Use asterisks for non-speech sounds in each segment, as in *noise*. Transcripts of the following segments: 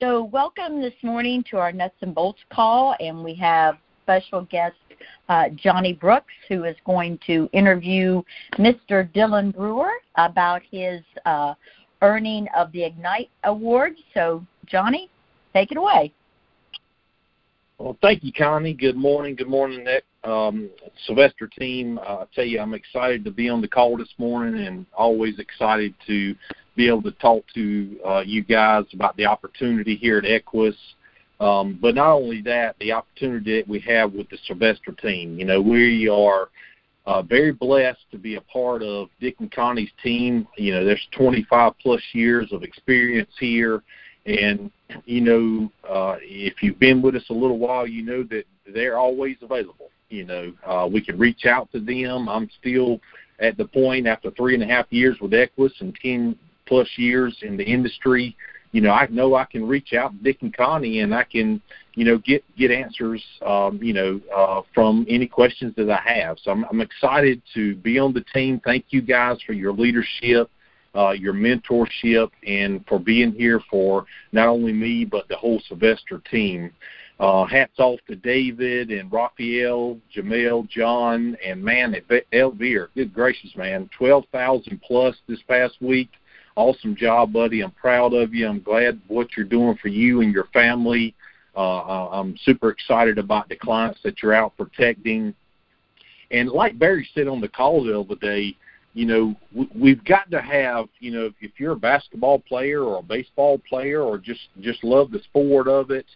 So, welcome this morning to our Nuts and Bolts call, and we have special guest uh, Johnny Brooks, who is going to interview Mr. Dylan Brewer about his uh, earning of the Ignite Award. So, Johnny, take it away. Well, thank you, Connie. Good morning. Good morning, Nick. Um, Sylvester team, uh, I tell you, I'm excited to be on the call this morning and always excited to be able to talk to uh, you guys about the opportunity here at Equus. Um, but not only that, the opportunity that we have with the Sylvester team. You know, we are uh, very blessed to be a part of Dick and Connie's team. You know, there's 25 plus years of experience here and you know, uh, if you've been with us a little while, you know that they're always available. You know, uh, we can reach out to them. I'm still at the point after three and a half years with Equus and ten plus years in the industry. You know, I know I can reach out to Dick and Connie, and I can, you know, get get answers, um, you know, uh, from any questions that I have. So I'm, I'm excited to be on the team. Thank you guys for your leadership uh, your mentorship, and for being here for not only me but the whole Sylvester team. Uh, hats off to David and Raphael, Jamel, John, and man, Elvire. Good gracious, man, twelve thousand plus this past week. Awesome job, buddy. I'm proud of you. I'm glad what you're doing for you and your family. Uh, I'm super excited about the clients that you're out protecting. And like Barry said on the call the other day, you know, we've got to have, you know, if you're a basketball player or a baseball player or just just love the sport of it,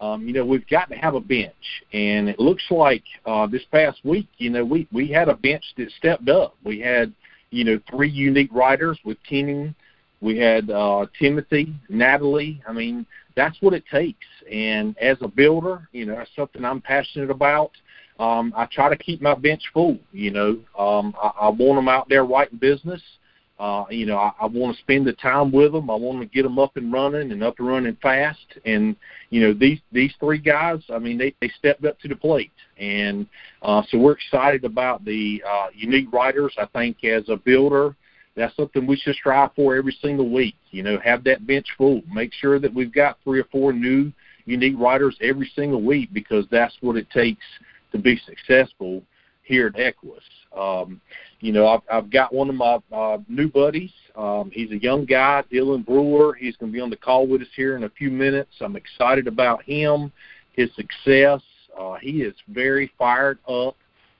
um, you know, we've got to have a bench. And it looks like uh, this past week, you know, we we had a bench that stepped up. We had, you know, three unique writers with Keenan. We had uh, Timothy, Natalie. I mean, that's what it takes. And as a builder, you know, that's something I'm passionate about um, I try to keep my bench full. You know, um, I, I want them out there writing business. Uh, you know, I, I want to spend the time with them. I want to get them up and running and up and running fast. And you know, these these three guys, I mean, they they stepped up to the plate, and uh, so we're excited about the uh, unique writers. I think as a builder, that's something we should strive for every single week. You know, have that bench full. Make sure that we've got three or four new unique writers every single week because that's what it takes to be successful here at Equus. Um, you know, I've, I've got one of my uh, new buddies. Um, he's a young guy, Dylan Brewer. He's going to be on the call with us here in a few minutes. I'm excited about him, his success. Uh, he is very fired up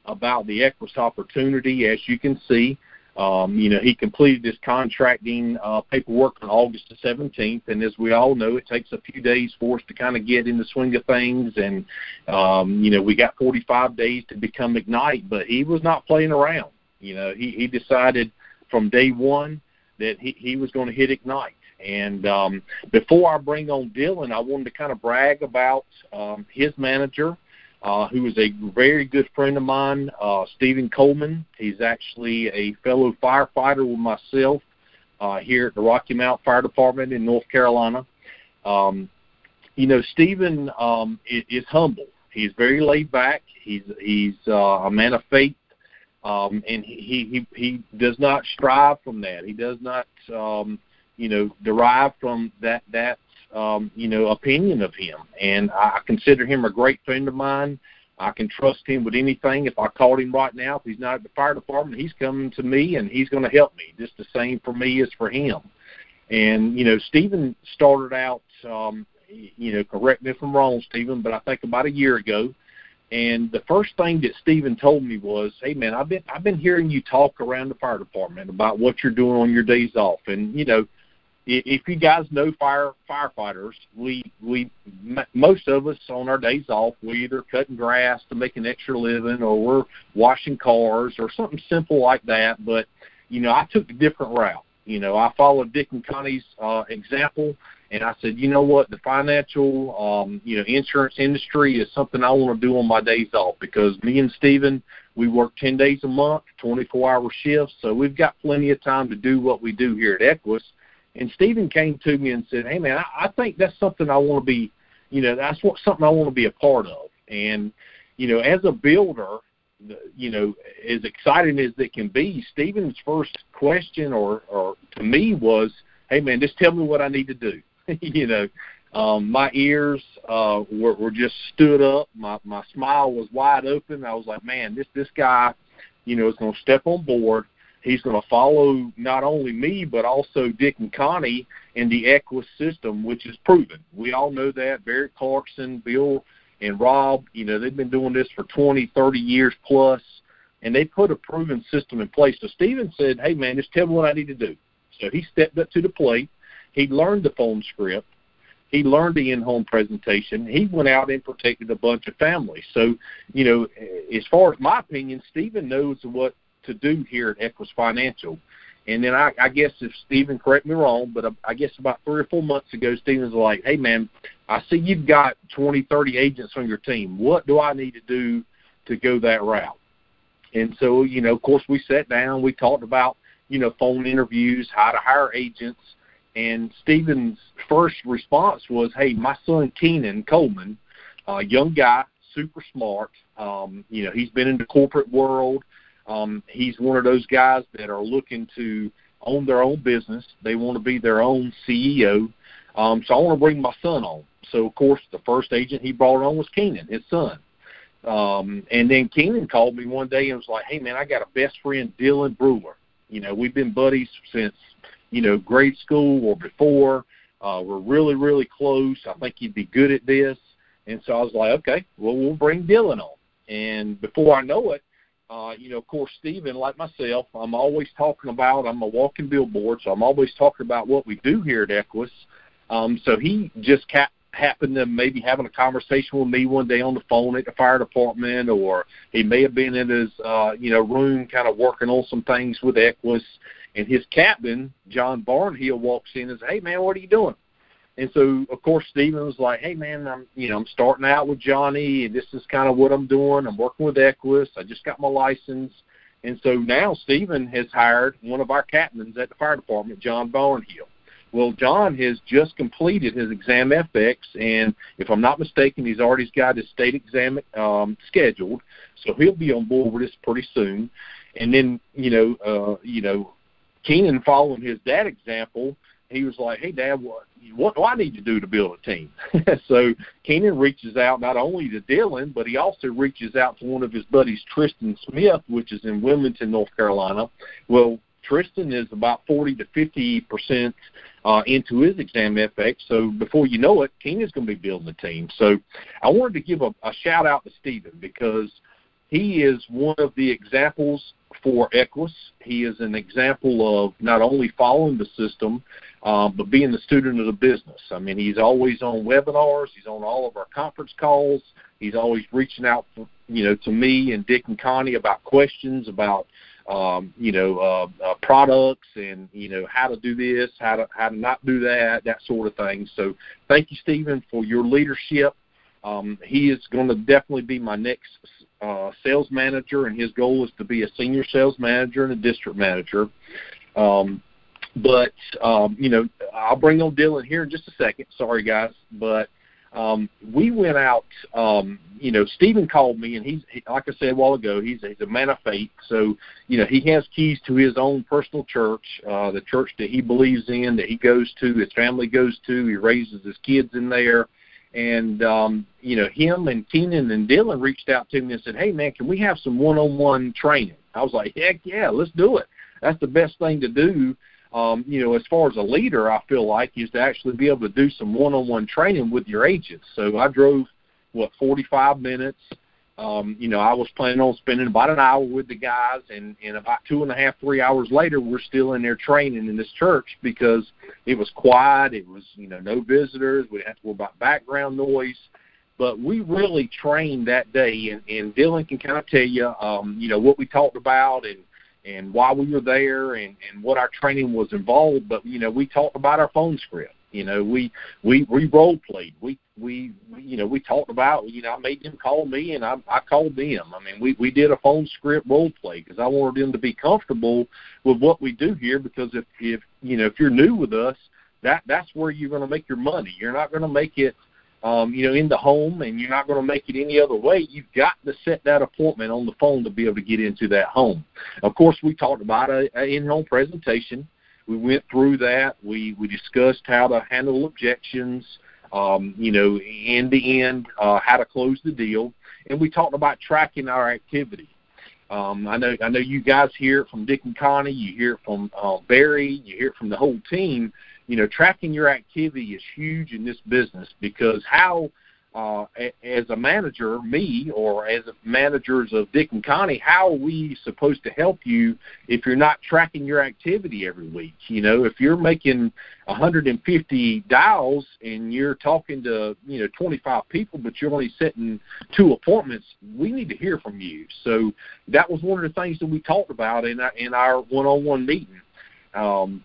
about the Equus opportunity, as you can see. Um, you know, he completed his contracting uh, paperwork on August the 17th, and as we all know, it takes a few days for us to kind of get in the swing of things. And um, you know, we got 45 days to become Ignite, but he was not playing around. You know, he he decided from day one that he he was going to hit Ignite. And um, before I bring on Dylan, I wanted to kind of brag about um, his manager uh, who is a very good friend of mine, uh, Stephen Coleman. He's actually a fellow firefighter with myself uh, here at the Rocky Mount Fire Department in North Carolina. Um, you know, Stephen um, is, is humble. He's very laid back. He's he's uh, a man of faith, um, and he, he he does not strive from that. He does not um, you know derive from that that um, you know, opinion of him. And I consider him a great friend of mine. I can trust him with anything. If I called him right now, if he's not at the fire department, he's coming to me and he's going to help me. Just the same for me as for him. And you know, Stephen started out. Um, you know, correct me if I'm wrong, Stephen, but I think about a year ago. And the first thing that Stephen told me was, "Hey, man, I've been I've been hearing you talk around the fire department about what you're doing on your days off, and you know, if you guys know fire firefighters, we we most of us on our days off we either cutting grass to make an extra living, or we're washing cars, or something simple like that. But you know, I took a different route. You know, I followed Dick and Connie's uh, example, and I said, you know what, the financial, um, you know, insurance industry is something I want to do on my days off because me and Steven, we work 10 days a month, 24 hour shifts, so we've got plenty of time to do what we do here at Equus and Stephen came to me and said, "Hey man, I, I think that's something I want to be, you know, that's what something I want to be a part of." And you know, as a builder, you know, as exciting as it can be, Stephen's first question or or to me was, "Hey man, just tell me what I need to do." *laughs* you know, Um, my ears uh, were, were just stood up. My my smile was wide open. I was like, man, this this guy, you know, is going to step on board. He's going to follow not only me but also Dick and Connie in the Equus system, which is proven. We all know that. Barry Clarkson, Bill, and Rob, you know, they've been doing this for 20, 30 years plus, and they put a proven system in place. So Stephen said, hey, man, just tell me what I need to do. So he stepped up to the plate. He learned the phone script. He learned the in-home presentation. He went out and protected a bunch of families. So, you know, as far as my opinion, Stephen knows what to do here at Equus Financial. And then I, I guess if Stephen, correct me wrong, but I guess about three or four months ago, Stephen's like, "Hey man, I see you've got 20, 30 agents on your team. What do I need to do to go that route?" And so, you know, of course, we sat down, we talked about, you know, phone interviews, how to hire agents, and Stephen's first response was, "Hey, my son Keenan Coleman, uh, young guy, super smart. Um, you know, he's been in the corporate world. Um, he's one of those guys that are looking to own their own business. They want to be their own CEO. Um, so I want to bring my son on. So of course, the first agent he brought on was Keenan, his son. Um, and then Keenan called me one day and was like, "Hey man, I got a best friend, Dylan Brewer. You know, we've been buddies since you know grade school or before. Uh, we're really, really close. I think you'd be good at this." And so I was like, "Okay, well, we'll bring Dylan on." And before I know it, uh, you know, of course, Stephen, like myself, I'm always talking about. I'm a walking billboard, so I'm always talking about what we do here at Equus. Um, so he just ca- happened to maybe having a conversation with me one day on the phone at the fire department, or he may have been in his, uh, you know, room, kind of working on some things with Equus. And his captain, John Barnhill, walks in and says, "Hey, man, what are you doing?" And so, of course, Stephen was like, "Hey, man, I'm you know I'm starting out with Johnny, and this is kind of what I'm doing. I'm working with Equus. I just got my license." And so now Stephen has hired one of our captains at the fire department, John Barnhill. Well, John has just completed his exam FX, and if I'm not mistaken, he's already got his state exam um, scheduled, so he'll be on board with us pretty soon. And then, you know, uh, you know, Keenan, following his dad example, he was like, "Hey, Dad, what what do I need to do to build a team?" *laughs* so Keenan reaches out not only to Dylan, but he also reaches out to one of his buddies, Tristan Smith, which is in Wilmington, North Carolina. Well, Tristan is about 40 to 50 percent uh, into his exam FX. So before you know it, Keenan's going to be building a team. So I wanted to give a, a shout out to Stephen because he is one of the examples for Equus. He is an example of not only following the system, um, but being the student of the business. I mean, he's always on webinars. He's on all of our conference calls. He's always reaching out, for, you know, to me and Dick and Connie about questions about, um, you know, uh, uh, products and you know how to do this, how to how to not do that, that sort of thing. So, thank you, Stephen, for your leadership. Um, he is going to definitely be my next uh, sales manager, and his goal is to be a senior sales manager and a district manager. Um, but um, you know, I'll bring on Dylan here in just a second. Sorry, guys, but um, we went out. Um, you know, Stephen called me, and he's he, like I said a while ago. He's he's a man of faith, so you know he has keys to his own personal church, uh, the church that he believes in, that he goes to, his family goes to. He raises his kids in there, and um, you know him and Keenan and Dylan reached out to me and said, "Hey man, can we have some one-on-one training?" I was like, "Heck yeah, let's do it." That's the best thing to do um, you know, as far as a leader, I feel like is to actually be able to do some one-on-one training with your agents. So I drove what 45 minutes. Um, you know, I was planning on spending about an hour with the guys, and and about two and a half, three hours later, we're still in there training in this church because it was quiet. It was you know no visitors. We didn't have to worry about background noise. But we really trained that day, and, and Dylan can kind of tell you, um, you know, what we talked about and and why we were there and and what our training was involved but you know we talked about our phone script you know we we we role played we we you know we talked about you know I made them call me and I I called them I mean we we did a phone script role play because I wanted them to be comfortable with what we do here because if if you know if you're new with us that that's where you're going to make your money you're not going to make it um, you know, in the home, and you're not going to make it any other way. You've got to set that appointment on the phone to be able to get into that home. Of course, we talked about a, a in-home presentation. We went through that. We we discussed how to handle objections. um, you know, in the end, uh, how to close the deal, and we talked about tracking our activity. Um, I know I know you guys hear it from Dick and Connie, you hear it from uh, Barry, you hear it from the whole team. You know, tracking your activity is huge in this business because how uh, as a manager, me, or as managers of Dick and Connie, how are we supposed to help you if you're not tracking your activity every week? You know, if you're making 150 dials and you're talking to, you know, 25 people, but you're only setting two appointments, we need to hear from you. So that was one of the things that we talked about in our, in our one-on-one meeting. Um,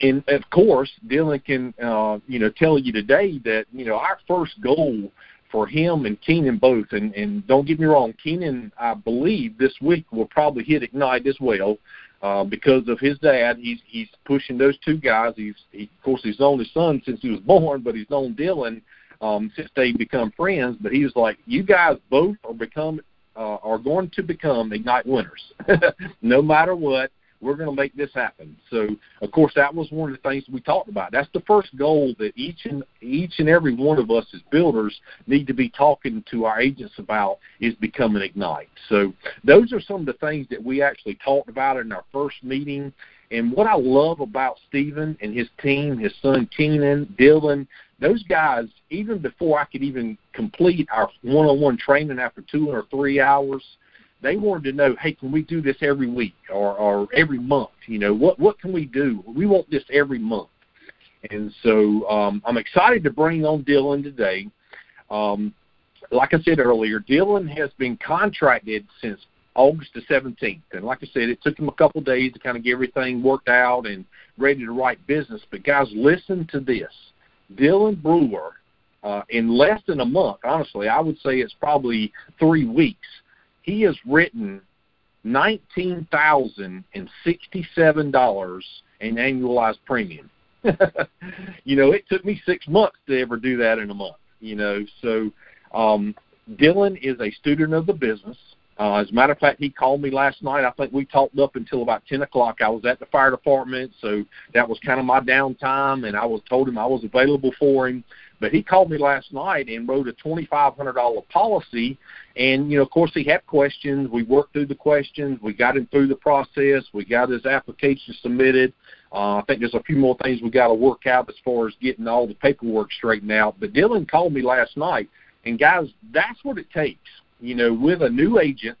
and of course, Dylan can uh, you know tell you today that you know our first goal for him and Keenan both, and and don't get me wrong, Keenan I believe this week will probably hit Ignite as well. Uh, because of his dad, he's he's pushing those two guys. He's he, of course he's known his son since he was born, but he's known Dylan um, since they become friends. But he was like, you guys both are become uh, are going to become Ignite winners, *laughs* no matter what we're going to make this happen. So, of course, that was one of the things we talked about. That's the first goal that each and each and every one of us as builders need to be talking to our agents about is becoming ignite. So, those are some of the things that we actually talked about in our first meeting. And what I love about Stephen and his team, his son Keenan, Dylan, those guys, even before I could even complete our one-on-one training after two or three hours, they wanted to know, hey, can we do this every week or, or every month? You know, what what can we do? We want this every month. And so um, I'm excited to bring on Dylan today. Um, like I said earlier, Dylan has been contracted since August the 17th. And like I said, it took him a couple of days to kind of get everything worked out and ready to write business. But guys, listen to this. Dylan Brewer, uh, in less than a month, honestly, I would say it's probably three weeks, he has written nineteen thousand and sixty seven dollars in annualized premium. *laughs* you know, it took me six months to ever do that in a month. You know, so um, Dylan is a student of the business. Uh, as a matter of fact, he called me last night. I think we talked up until about ten o'clock. I was at the fire department, so that was kind of my downtime, and I was told him I was available for him. But he called me last night and wrote a twenty five hundred dollar policy, and you know, of course, he had questions. We worked through the questions. We got him through the process. We got his application submitted. Uh, I think there's a few more things we got to work out as far as getting all the paperwork straightened out. But Dylan called me last night, and guys, that's what it takes you know, with a new agent,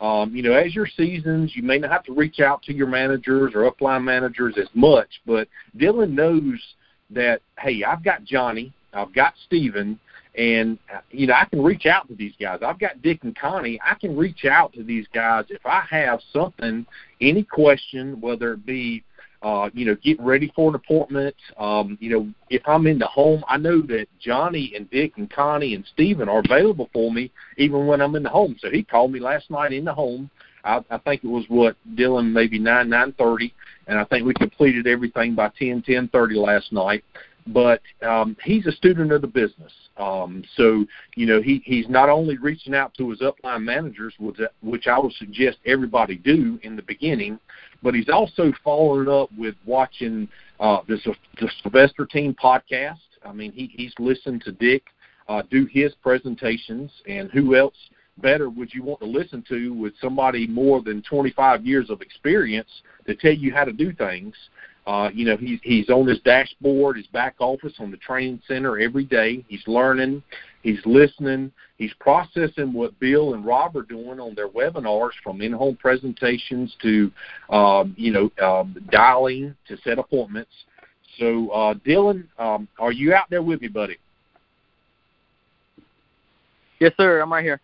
um, you know, as your seasons, you may not have to reach out to your managers or upline managers as much, but Dylan knows that, hey, I've got Johnny, I've got Steven, and, you know, I can reach out to these guys. I've got Dick and Connie. I can reach out to these guys if I have something, any question, whether it be uh, you know, getting ready for an appointment. Um, you know, if I'm in the home, I know that Johnny and Dick and Connie and Steven are available for me even when I'm in the home. So he called me last night in the home. I, I think it was what Dylan maybe nine nine thirty, and I think we completed everything by ten ten thirty last night. But um, he's a student of the business, um, so you know he he's not only reaching out to his upline managers, which, which I would suggest everybody do in the beginning, but he's also following up with watching uh, the, the Sylvester Team podcast. I mean, he, he's listened to Dick uh, do his presentations, and who else better would you want to listen to with somebody more than 25 years of experience to tell you how to do things? Uh, you know, he's he's on his dashboard, his back office on the training center every day. He's learning, he's listening, he's processing what Bill and Rob are doing on their webinars, from in-home presentations to, um, you know, um, dialing to set appointments. So, uh, Dylan, um, are you out there with me, buddy? Yes, sir. I'm right here.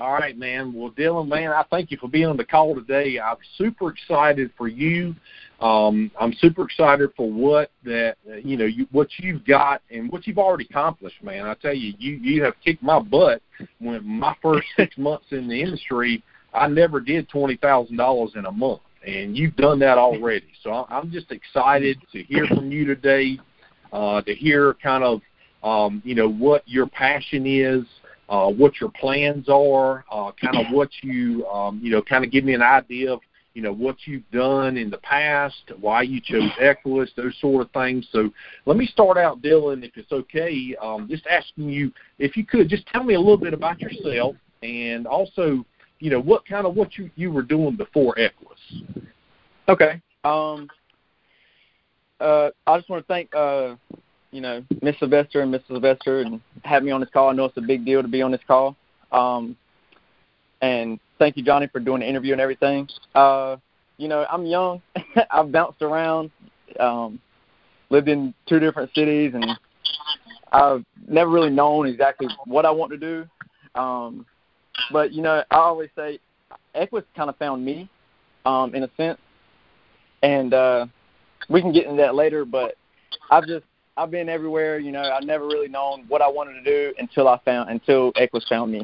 All right, man. Well, Dylan, man, I thank you for being on the call today. I'm super excited for you um, I'm super excited for what that you know you, what you've got and what you've already accomplished, man. I tell you, you you have kicked my butt. When my first *laughs* six months in the industry, I never did twenty thousand dollars in a month, and you've done that already. So I'm just excited to hear from you today, uh, to hear kind of um, you know what your passion is. Uh, what your plans are, uh, kind of what you, um, you know, kind of give me an idea of you know what you've done in the past, why you chose Equus, those sort of things. So let me start out, Dylan, if it's okay, um, just asking you if you could just tell me a little bit about yourself and also, you know, what kind of what you you were doing before Equus. Okay. Um. Uh, I just want to thank uh, you know, Miss Sylvester and Miss Sylvester and have me on this call. I know it's a big deal to be on this call. Um, and thank you, Johnny, for doing the interview and everything. Uh, you know, I'm young. *laughs* I've bounced around, um, lived in two different cities, and I've never really known exactly what I want to do. Um, but you know, I always say Equus kind of found me, um, in a sense, and uh, we can get into that later. But I've just I've been everywhere. You know, I've never really known what I wanted to do until I found until Equus found me.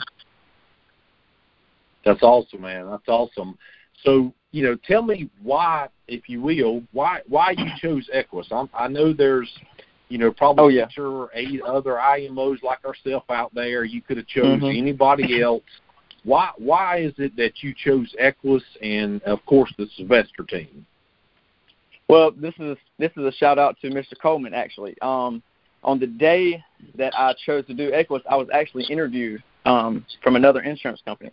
That's awesome, man. That's awesome. So, you know, tell me why, if you will, why why you chose Equus. I'm, I know there's, you know, probably oh, yeah. six or eight other IMOs like ourselves out there. You could have chose mm-hmm. anybody else. Why why is it that you chose Equus and of course the Sylvester team? Well, this is this is a shout out to Mr. Coleman actually. Um, on the day that I chose to do Equus, I was actually interviewed um, from another insurance company.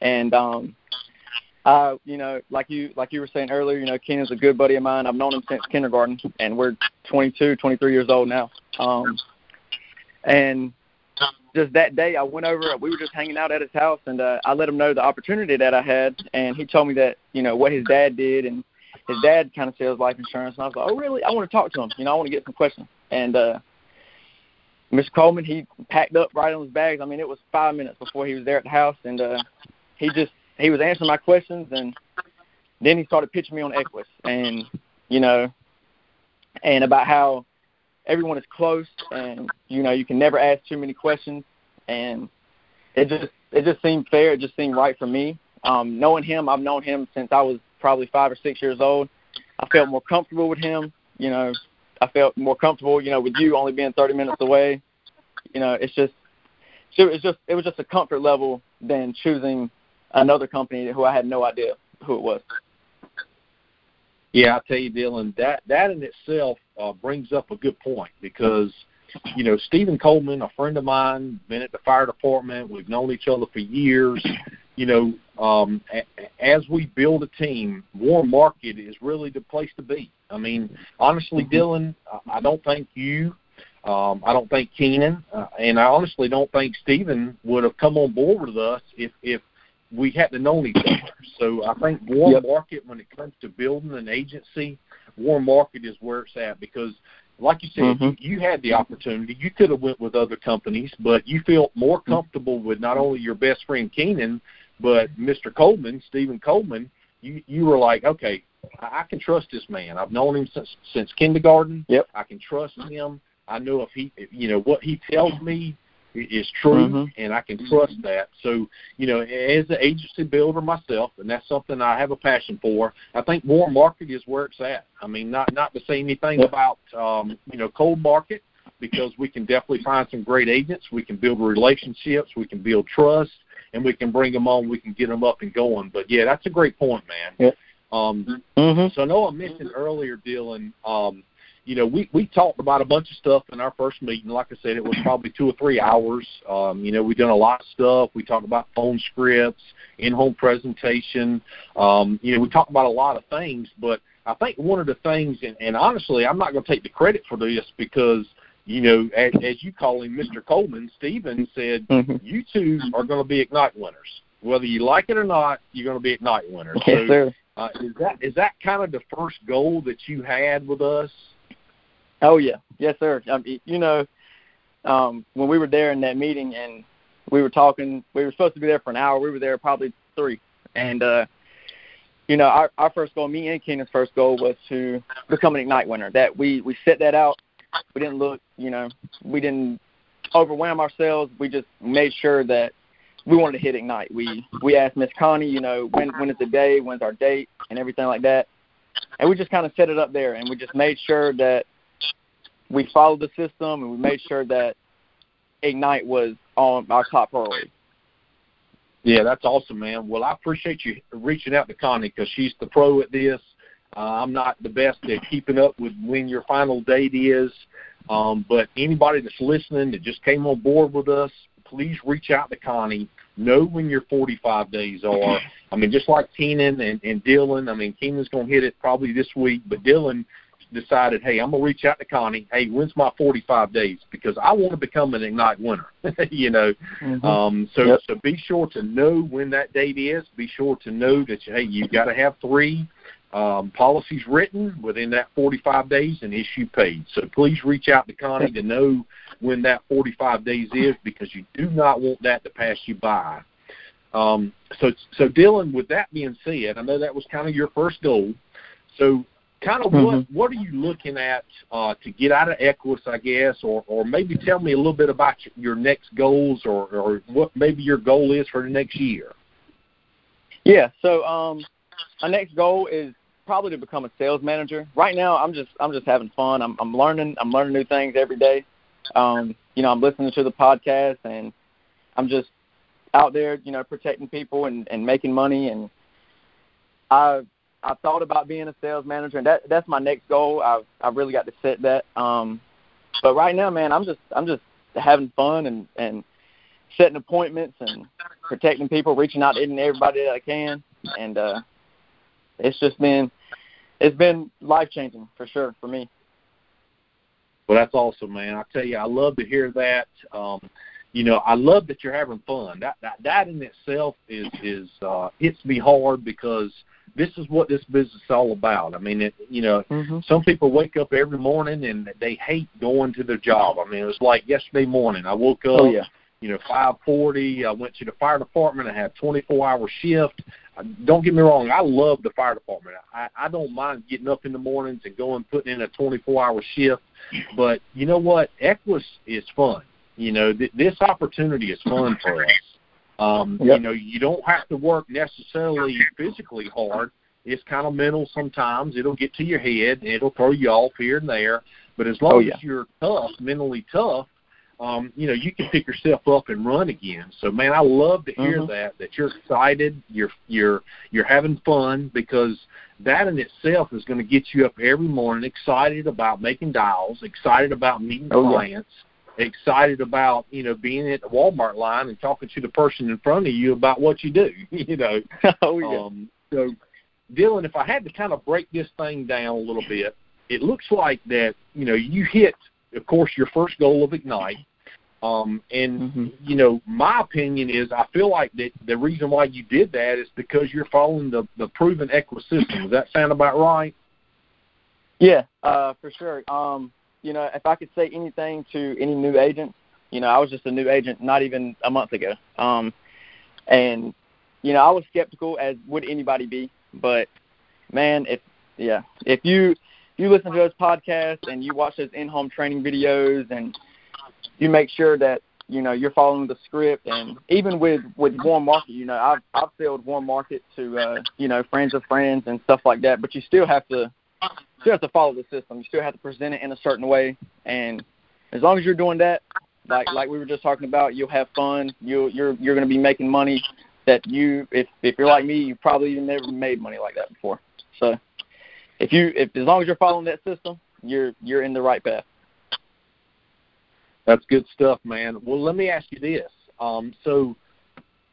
And um uh, you know, like you like you were saying earlier, you know, Ken is a good buddy of mine. I've known him since kindergarten, and we're 22, 23 years old now. Um, and just that day, I went over. We were just hanging out at his house, and uh, I let him know the opportunity that I had. And he told me that you know what his dad did, and his dad kind of sells life insurance. And I was like, oh really? I want to talk to him. You know, I want to get some questions. And uh, Mr. Coleman, he packed up right on his bags. I mean, it was five minutes before he was there at the house, and uh, he just he was answering my questions, and then he started pitching me on Equus, and you know, and about how everyone is close, and you know, you can never ask too many questions, and it just it just seemed fair. It just seemed right for me. Um, knowing him, I've known him since I was probably five or six years old. I felt more comfortable with him. You know, I felt more comfortable. You know, with you only being 30 minutes away. You know, it's just it's just it was just a comfort level than choosing another company who I had no idea who it was. Yeah, I tell you, Dylan, that that in itself uh, brings up a good point because you know Stephen Coleman, a friend of mine, been at the fire department. We've known each other for years. You know, um, a, as we build a team, warm market is really the place to be. I mean, honestly, mm-hmm. Dylan, I don't think you um, I don't think Keenan, uh, and I honestly don't think Stephen would have come on board with us if if we hadn't known each other. So I think warm yep. Market, when it comes to building an agency, warm market is where it's at because, like you said, mm-hmm. you, you had the opportunity. You could have went with other companies, but you felt more mm-hmm. comfortable with not only your best friend Keenan, but Mr. Coleman, Stephen Coleman. You you were like, okay, I, I can trust this man. I've known him since since kindergarten. Yep. I can trust him. I know if he, if, you know, what he tells me is true, mm-hmm. and I can trust that. So, you know, as an agency builder myself, and that's something I have a passion for. I think warm market is where it's at. I mean, not not to say anything about um, you know cold market because we can definitely find some great agents. We can build relationships. We can build trust, and we can bring them on. We can get them up and going. But yeah, that's a great point, man. Yeah. Um, mm-hmm. So I know I mentioned earlier, Dylan. Um, you know, we we talked about a bunch of stuff in our first meeting. Like I said, it was probably two or three hours. Um, you know, we done a lot of stuff. We talked about phone scripts, in-home presentation. Um, you know, we talked about a lot of things. But I think one of the things, and, and honestly, I'm not going to take the credit for this because you know, as, as you call him, Mr. Coleman, Stephen said, mm-hmm. you two are going to be Ignite winners. Whether you like it or not, you're going to be Ignite winners. Yes, so, sir. Uh, is that is that kind of the first goal that you had with us? Oh yeah, yes sir. Um, you know, um, when we were there in that meeting and we were talking, we were supposed to be there for an hour. We were there probably three, and uh, you know, our our first goal, me and Keenan's first goal was to become an Ignite winner. That we we set that out. We didn't look, you know, we didn't overwhelm ourselves. We just made sure that we wanted to hit Ignite. We we asked Miss Connie, you know, when when is the day, when's our date, and everything like that. And we just kind of set it up there, and we just made sure that we followed the system and we made sure that Ignite was on our top priority. Yeah, that's awesome, man. Well, I appreciate you reaching out to Connie because she's the pro at this. Uh, I'm not the best at keeping up with when your final date is, um, but anybody that's listening that just came on board with us, please reach out to Connie. Know when your 45 days are. *laughs* I mean, just like Keenan and, and Dylan. I mean, Keenan's going to hit it probably this week, but Dylan decided, hey, I'm going to reach out to Connie. Hey, when's my 45 days? Because I want to become an Ignite winner. *laughs* you know, mm-hmm. um, so yep. so be sure to know when that date is. Be sure to know that hey, you've got to have three um, policies written within that 45 days and issue paid. So please reach out to Connie to know when that 45 days is because you do not want that to pass you by. Um, so, so Dylan, with that being said, I know that was kind of your first goal. So, kind of mm-hmm. what what are you looking at uh, to get out of Equus, I guess, or or maybe tell me a little bit about your, your next goals, or or what maybe your goal is for the next year. Yeah. So, um, my next goal is probably to become a sales manager. Right now, I'm just I'm just having fun. I'm I'm learning I'm learning new things every day. Um, you know, I'm listening to the podcast and I'm just out there, you know, protecting people and and making money. And I I thought about being a sales manager, and that that's my next goal. I've I've really got to set that. Um, but right now, man, I'm just I'm just having fun and and setting appointments and protecting people, reaching out to everybody that I can, and uh, it's just been it's been life changing for sure for me. Well, that's awesome, man. I tell you, I love to hear that. Um, you know, I love that you're having fun. That that that in itself is is uh, hits me hard because this is what this business is all about. I mean, it, you know, mm-hmm. some people wake up every morning and they hate going to their job. I mean, it was like yesterday morning. I woke up. Oh, yeah you know, 540. I went to the fire department. I had 24 hour shift. Don't get me wrong. I love the fire department. I, I don't mind getting up in the mornings and going putting in a 24 hour shift. But you know what? Equus is fun. You know, th- this opportunity is fun for us. Um, yep. You know, you don't have to work necessarily physically hard. It's kind of mental sometimes. It'll get to your head. And it'll throw you off here and there. But as long oh, yeah. as you're tough, mentally tough, um, you know, you can pick yourself up and run again. So man, I love to hear mm-hmm. that that you're excited, you're you're you're having fun because that in itself is going to get you up every morning excited about making dials, excited about meeting oh, clients, yeah. excited about, you know, being at the Walmart line and talking to the person in front of you about what you do, *laughs* you know. *laughs* oh yeah. Um so Dylan, if I had to kind of break this thing down a little bit, it looks like that, you know, you hit of course, your first goal of Ignite. Um, and mm-hmm. you know, my opinion is, I feel like that the reason why you did that is because you're following the the proven Equus system. Does that sound about right? Yeah, uh, for sure. Um, you know, if I could say anything to any new agents, you know, I was just a new agent not even a month ago. Um, and you know, I was skeptical as would anybody be, but man, if yeah, if you you listen to those podcasts and you watch those in-home training videos and you make sure that you know you're following the script and even with with warm market you know i've i've sold warm market to uh you know friends of friends and stuff like that but you still have to still have to follow the system. You still have to present it in a certain way. And as long as you're doing that like like we were just talking about you'll have fun. You you're you're going to be making money that you if if you're like me you probably never made money like that before. So if you if as long as you're following that system, you're you're in the right path. That's good stuff, man. Well, let me ask you this. Um, so,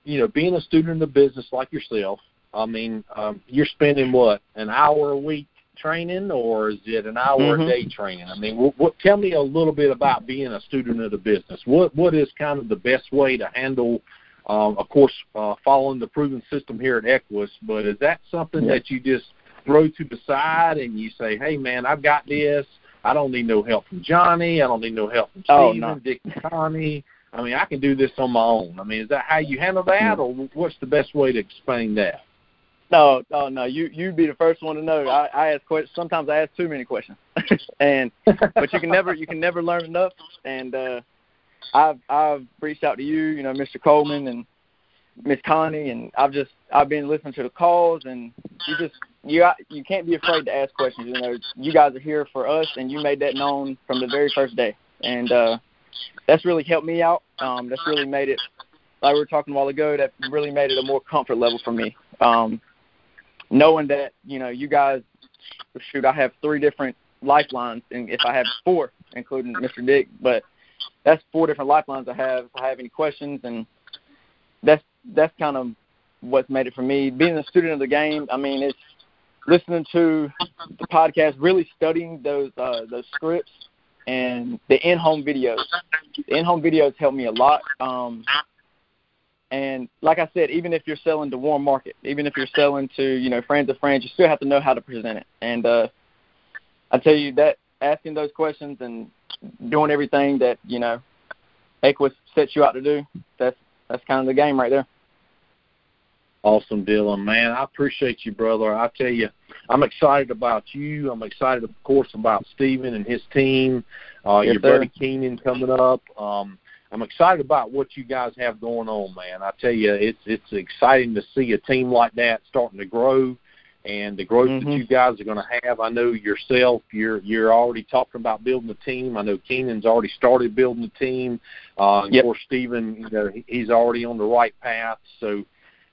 you know, being a student in the business like yourself, I mean, um, you're spending what an hour a week training, or is it an hour mm-hmm. a day training? I mean, what, what, tell me a little bit about being a student of the business. What what is kind of the best way to handle? Um, of course, uh, following the proven system here at Equus, but is that something yeah. that you just throw to the side and you say, "Hey, man, I've got this. I don't need no help from Johnny. I don't need no help from oh, Steven, no. Dick, and Connie. I mean, I can do this on my own. I mean, is that how you handle that, or what's the best way to explain that?" No, oh no, you you'd be the first one to know. I, I ask questions. Sometimes I ask too many questions, *laughs* and but you can never you can never learn enough. And uh, I've I've reached out to you, you know, Mr. Coleman and Miss Connie, and I've just I've been listening to the calls, and you just you you can't be afraid to ask questions. You know, you guys are here for us, and you made that known from the very first day, and uh, that's really helped me out. Um, that's really made it like we were talking a while ago, that really made it a more comfort level for me. Um, knowing that you know you guys, shoot, I have three different lifelines, and if I have four, including Mr. Dick, but that's four different lifelines I have. If I have any questions, and that's that's kind of what's made it for me. Being a student of the game, I mean, it's listening to the podcast, really studying those uh, those scripts and the in-home videos. The in-home videos help me a lot. Um, and like I said, even if you're selling to warm market, even if you're selling to you know friends of friends, you still have to know how to present it. And uh, I tell you that asking those questions and doing everything that you know Equus sets you out to do, that's that's kind of the game right there. Awesome, Dylan. Man, I appreciate you, brother. I tell you, I'm excited about you. I'm excited, of course, about Steven and his team. Uh, yes, your sir. buddy Keenan coming up. Um, I'm excited about what you guys have going on, man. I tell you, it's it's exciting to see a team like that starting to grow, and the growth mm-hmm. that you guys are going to have. I know yourself, you're you're already talking about building a team. I know Keenan's already started building a team. Uh, yep. Of course, Steven, you know, he's already on the right path. So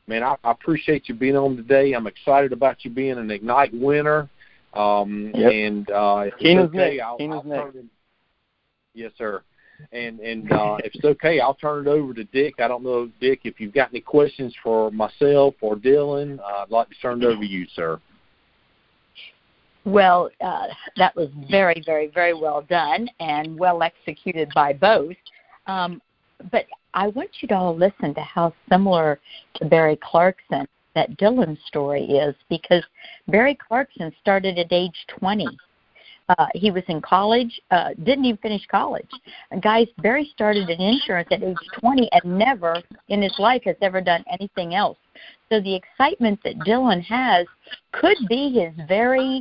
man, I, I appreciate you being on today. I'm excited about you being an Ignite winner. Um, yep. And uh, if Keenan's it's okay, next. I'll, Keenan's I'll next. turn it, yes, sir. And and uh, if it's okay, I'll turn it over to Dick. I don't know, Dick, if you've got any questions for myself or Dylan. Uh, I'd like to turn it over to you, sir. Well, uh, that was very, very, very well done and well executed by both. Um, but I want you to all listen to how similar to Barry Clarkson that Dylan's story is because Barry Clarkson started at age 20. Uh, he was in college, uh, didn't even finish college. And guys, Barry started in insurance at age 20 and never in his life has ever done anything else. So the excitement that Dylan has could be his very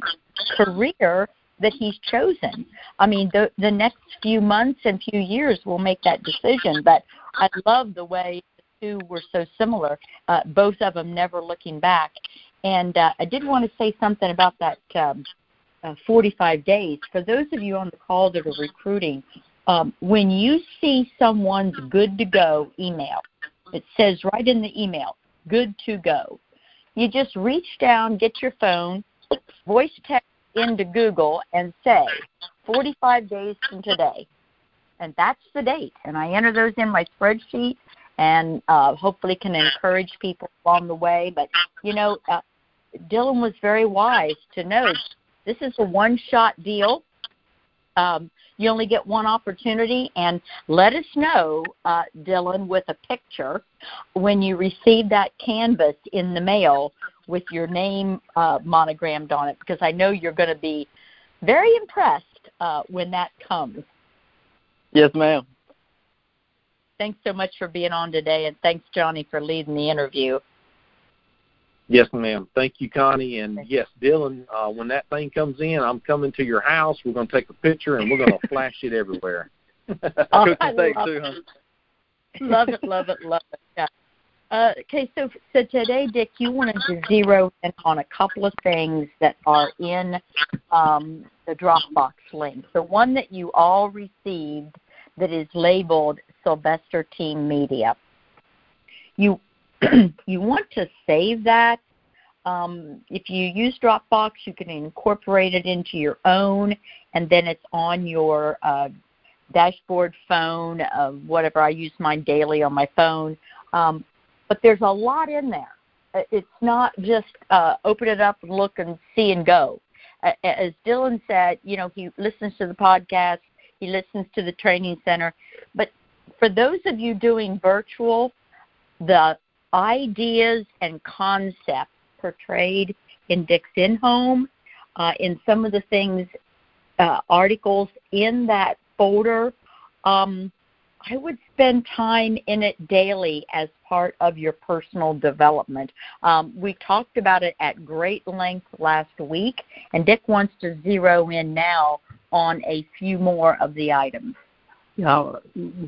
career that he's chosen. I mean, the the next few months and few years will make that decision. But I love the way the two were so similar. Uh, both of them never looking back. And uh, I did want to say something about that um, uh, 45 days. For those of you on the call that are recruiting, um, when you see someone's good to go email, it says right in the email, good to go. You just reach down, get your phone, voice text into Google and say 45 days from today. And that's the date. And I enter those in my spreadsheet and uh, hopefully can encourage people along the way. But, you know, uh, Dylan was very wise to know this is a one shot deal. Um, you only get one opportunity, and let us know, uh, Dylan, with a picture when you receive that canvas in the mail with your name uh, monogrammed on it, because I know you're going to be very impressed uh, when that comes. Yes, ma'am. Thanks so much for being on today, and thanks, Johnny, for leading the interview. Yes, ma'am. Thank you, Connie. And yes, Dylan, uh, when that thing comes in, I'm coming to your house. We're going to take a picture and we're going to flash it everywhere. *laughs* Oh, I love too, huh? love it, love it, love it. Yeah. Uh, okay, so so today, Dick, you wanted to zero in on a couple of things that are in um, the Dropbox link. The one that you all received that is labeled Sylvester Team Media. You *clears throat* you want to save that. Um, if you use Dropbox, you can incorporate it into your own, and then it's on your uh, dashboard phone, uh, whatever. I use mine daily on my phone. Um, but there's a lot in there. Uh, It's not just uh, open it up and look and see and go. As Dylan said, you know, he listens to the podcast, he listens to the training center. But for those of you doing virtual, the ideas and concepts portrayed in Dick's In Home, uh, in some of the things, uh, articles in that folder, um, I would spend time in it daily as part of your personal development. Um, we talked about it at great length last week, and Dick wants to zero in now on a few more of the items. Yeah,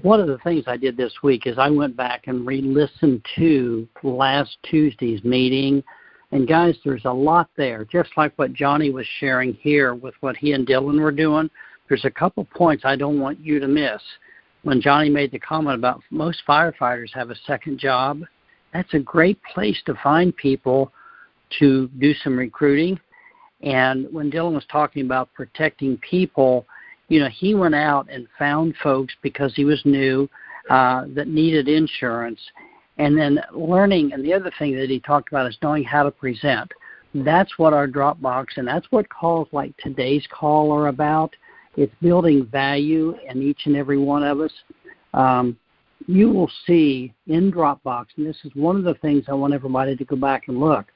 one of the things I did this week is I went back and re-listened to last Tuesday's meeting, and guys, there's a lot there. Just like what Johnny was sharing here with what he and Dylan were doing, there's a couple points I don't want you to miss. When Johnny made the comment about most firefighters have a second job, that's a great place to find people to do some recruiting. And when Dylan was talking about protecting people, you know, he went out and found folks because he was new uh, that needed insurance. And then learning, and the other thing that he talked about is knowing how to present. That's what our Dropbox and that's what calls like today's call are about. It's building value in each and every one of us. Um, you will see in Dropbox, and this is one of the things I want everybody to go back and look,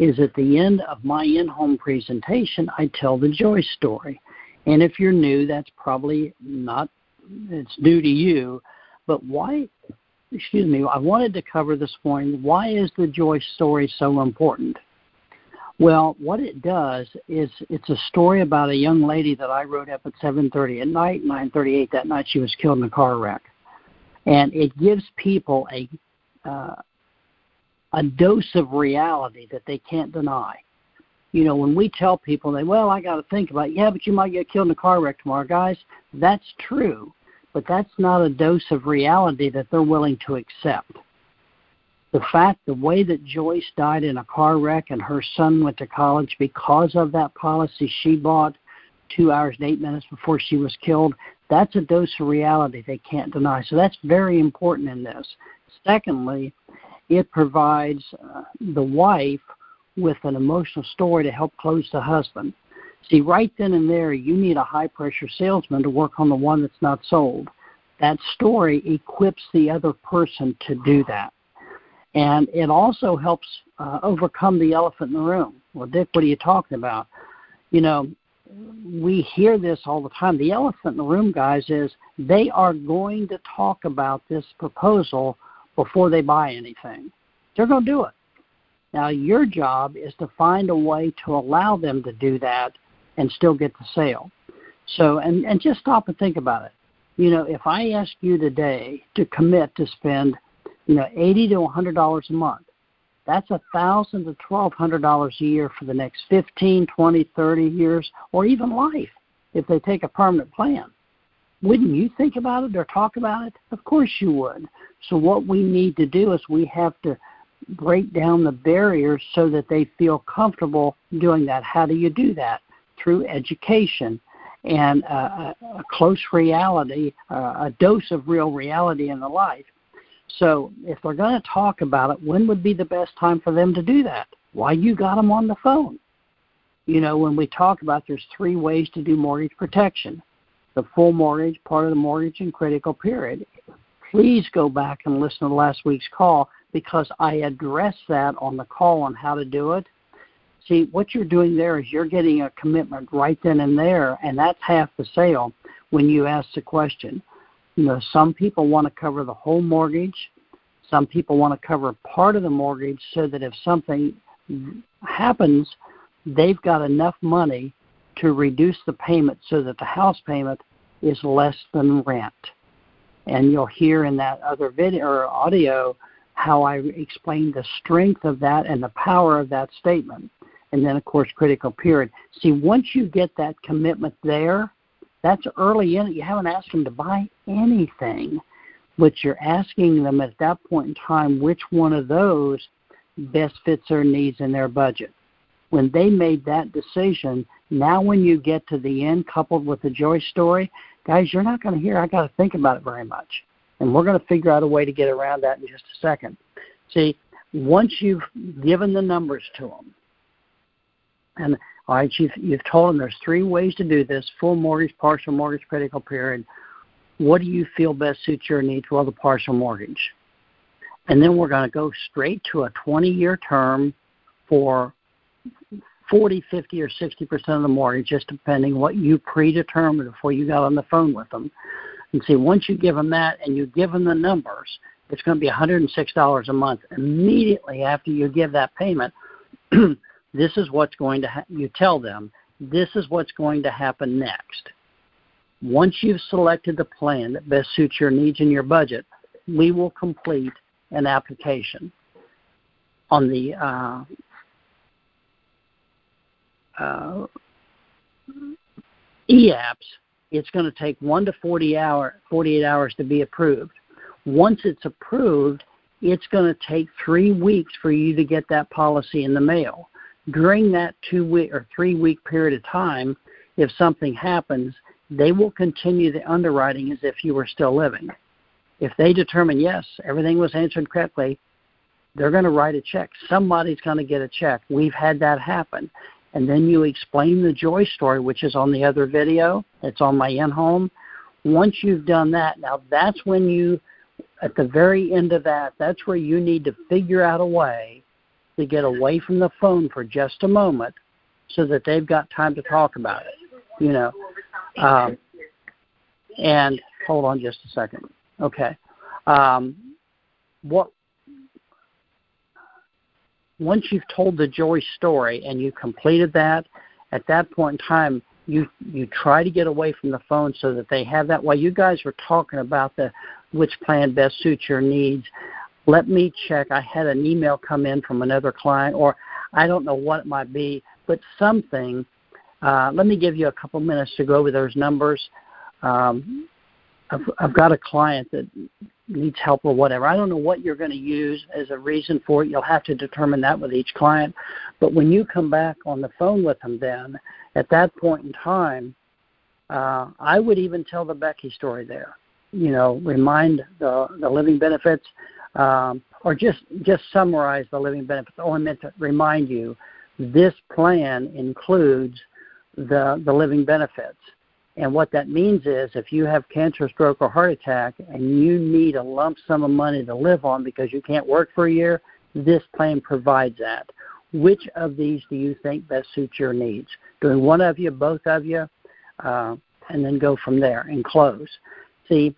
is at the end of my in-home presentation, I tell the joy story. And if you're new, that's probably not, it's new to you, but why, excuse me, I wanted to cover this morning, why is the joy story so important? Well, what it does is it's a story about a young lady that I wrote up at 7:30 at night, 9:38 that night she was killed in a car wreck, and it gives people a uh, a dose of reality that they can't deny. You know, when we tell people they, well, I got to think about, it. yeah, but you might get killed in a car wreck tomorrow, guys. That's true, but that's not a dose of reality that they're willing to accept the fact the way that Joyce died in a car wreck and her son went to college because of that policy she bought two hours and eight minutes before she was killed, that's a dose of reality they can't deny. So that's very important in this. Secondly, it provides uh, the wife with an emotional story to help close the husband. See, right then and there, you need a high pressure salesman to work on the one that's not sold. That story equips the other person to do that. And it also helps uh, overcome the elephant in the room. Well, Dick, what are you talking about? You know, we hear this all the time. The elephant in the room, guys, is they are going to talk about this proposal before they buy anything. They're going to do it. Now, your job is to find a way to allow them to do that and still get the sale. So, and, and just stop and think about it. You know, if I ask you today to commit to spend you know, eighty to a hundred dollars a month. That's a thousand to twelve hundred dollars a year for the next fifteen, twenty, thirty years, or even life if they take a permanent plan. Wouldn't you think about it or talk about it? Of course you would. So what we need to do is we have to break down the barriers so that they feel comfortable doing that. How do you do that? Through education and uh, a close reality, uh, a dose of real reality in the life. So if they're going to talk about it, when would be the best time for them to do that? Why you got them on the phone? You know, when we talk about there's three ways to do mortgage protection. The full mortgage, part of the mortgage, and critical period. Please go back and listen to last week's call because I addressed that on the call on how to do it. See, what you're doing there is you're getting a commitment right then and there, and that's half the sale when you ask the question. You know, some people want to cover the whole mortgage. Some people want to cover part of the mortgage so that if something happens, they've got enough money to reduce the payment so that the house payment is less than rent. And you'll hear in that other video or audio how I explain the strength of that and the power of that statement. And then, of course, critical period. See, once you get that commitment there, that's early in it. You haven't asked them to buy anything, but you're asking them at that point in time which one of those best fits their needs and their budget. When they made that decision, now when you get to the end, coupled with the joy story, guys, you're not going to hear, I got to think about it very much. And we're going to figure out a way to get around that in just a second. See, once you've given the numbers to them, and right, you've, you've told them there's three ways to do this full mortgage, partial mortgage, critical period. What do you feel best suits your needs? Well, the partial mortgage. And then we're going to go straight to a 20 year term for 40, 50, or 60% of the mortgage, just depending what you predetermined before you got on the phone with them. And see, once you give them that and you give them the numbers, it's going to be $106 a month immediately after you give that payment. *clears throat* this is what's going to ha- you tell them this is what's going to happen next once you've selected the plan that best suits your needs and your budget we will complete an application on the uh, uh, e-apps it's going to take 1 to 40 hour, 48 hours to be approved. Once it's approved, it's going to take three weeks for you to get that policy in the mail. During that two week or three week period of time, if something happens, they will continue the underwriting as if you were still living. If they determine, yes, everything was answered correctly, they're going to write a check. Somebody's going to get a check. We've had that happen. And then you explain the joy story, which is on the other video. It's on my in home. Once you've done that, now that's when you, at the very end of that, that's where you need to figure out a way to get away from the phone for just a moment so that they've got time to talk about it. You know, um, and hold on just a second. Okay. Um, what once you've told the joy story and you've completed that, at that point in time, you you try to get away from the phone so that they have that. While you guys were talking about the which plan best suits your needs, let me check. I had an email come in from another client, or I don't know what it might be, but something. Uh, let me give you a couple minutes to go over those numbers. Um, I've, I've got a client that needs help or whatever. I don't know what you're going to use as a reason for it. You'll have to determine that with each client. But when you come back on the phone with them, then at that point in time, uh, I would even tell the Becky story there. You know, remind the the living benefits, um, or just just summarize the living benefits. Oh, I meant to remind you, this plan includes the the living benefits and what that means is if you have cancer, stroke, or heart attack and you need a lump sum of money to live on because you can't work for a year, this plan provides that. Which of these do you think best suits your needs? Doing one of you, both of you, uh, and then go from there and close. See,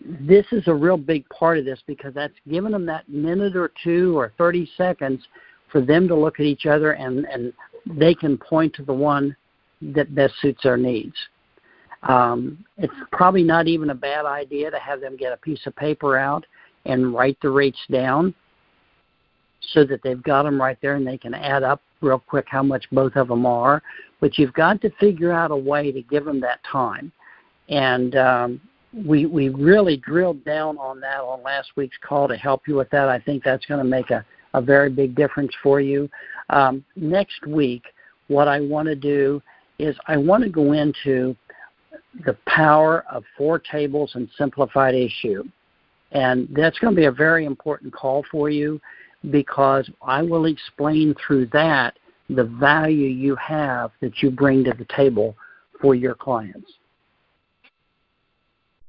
this is a real big part of this because that's given them that minute or two or 30 seconds for them to look at each other and, and they can point to the one that best suits their needs. Um, it's probably not even a bad idea to have them get a piece of paper out and write the rates down so that they've got them right there and they can add up real quick how much both of them are. But you've got to figure out a way to give them that time. And um, we we really drilled down on that on last week's call to help you with that. I think that's going to make a, a very big difference for you. Um, next week, what I want to do is I want to go into the power of four tables and simplified issue. And that's going to be a very important call for you because I will explain through that the value you have that you bring to the table for your clients.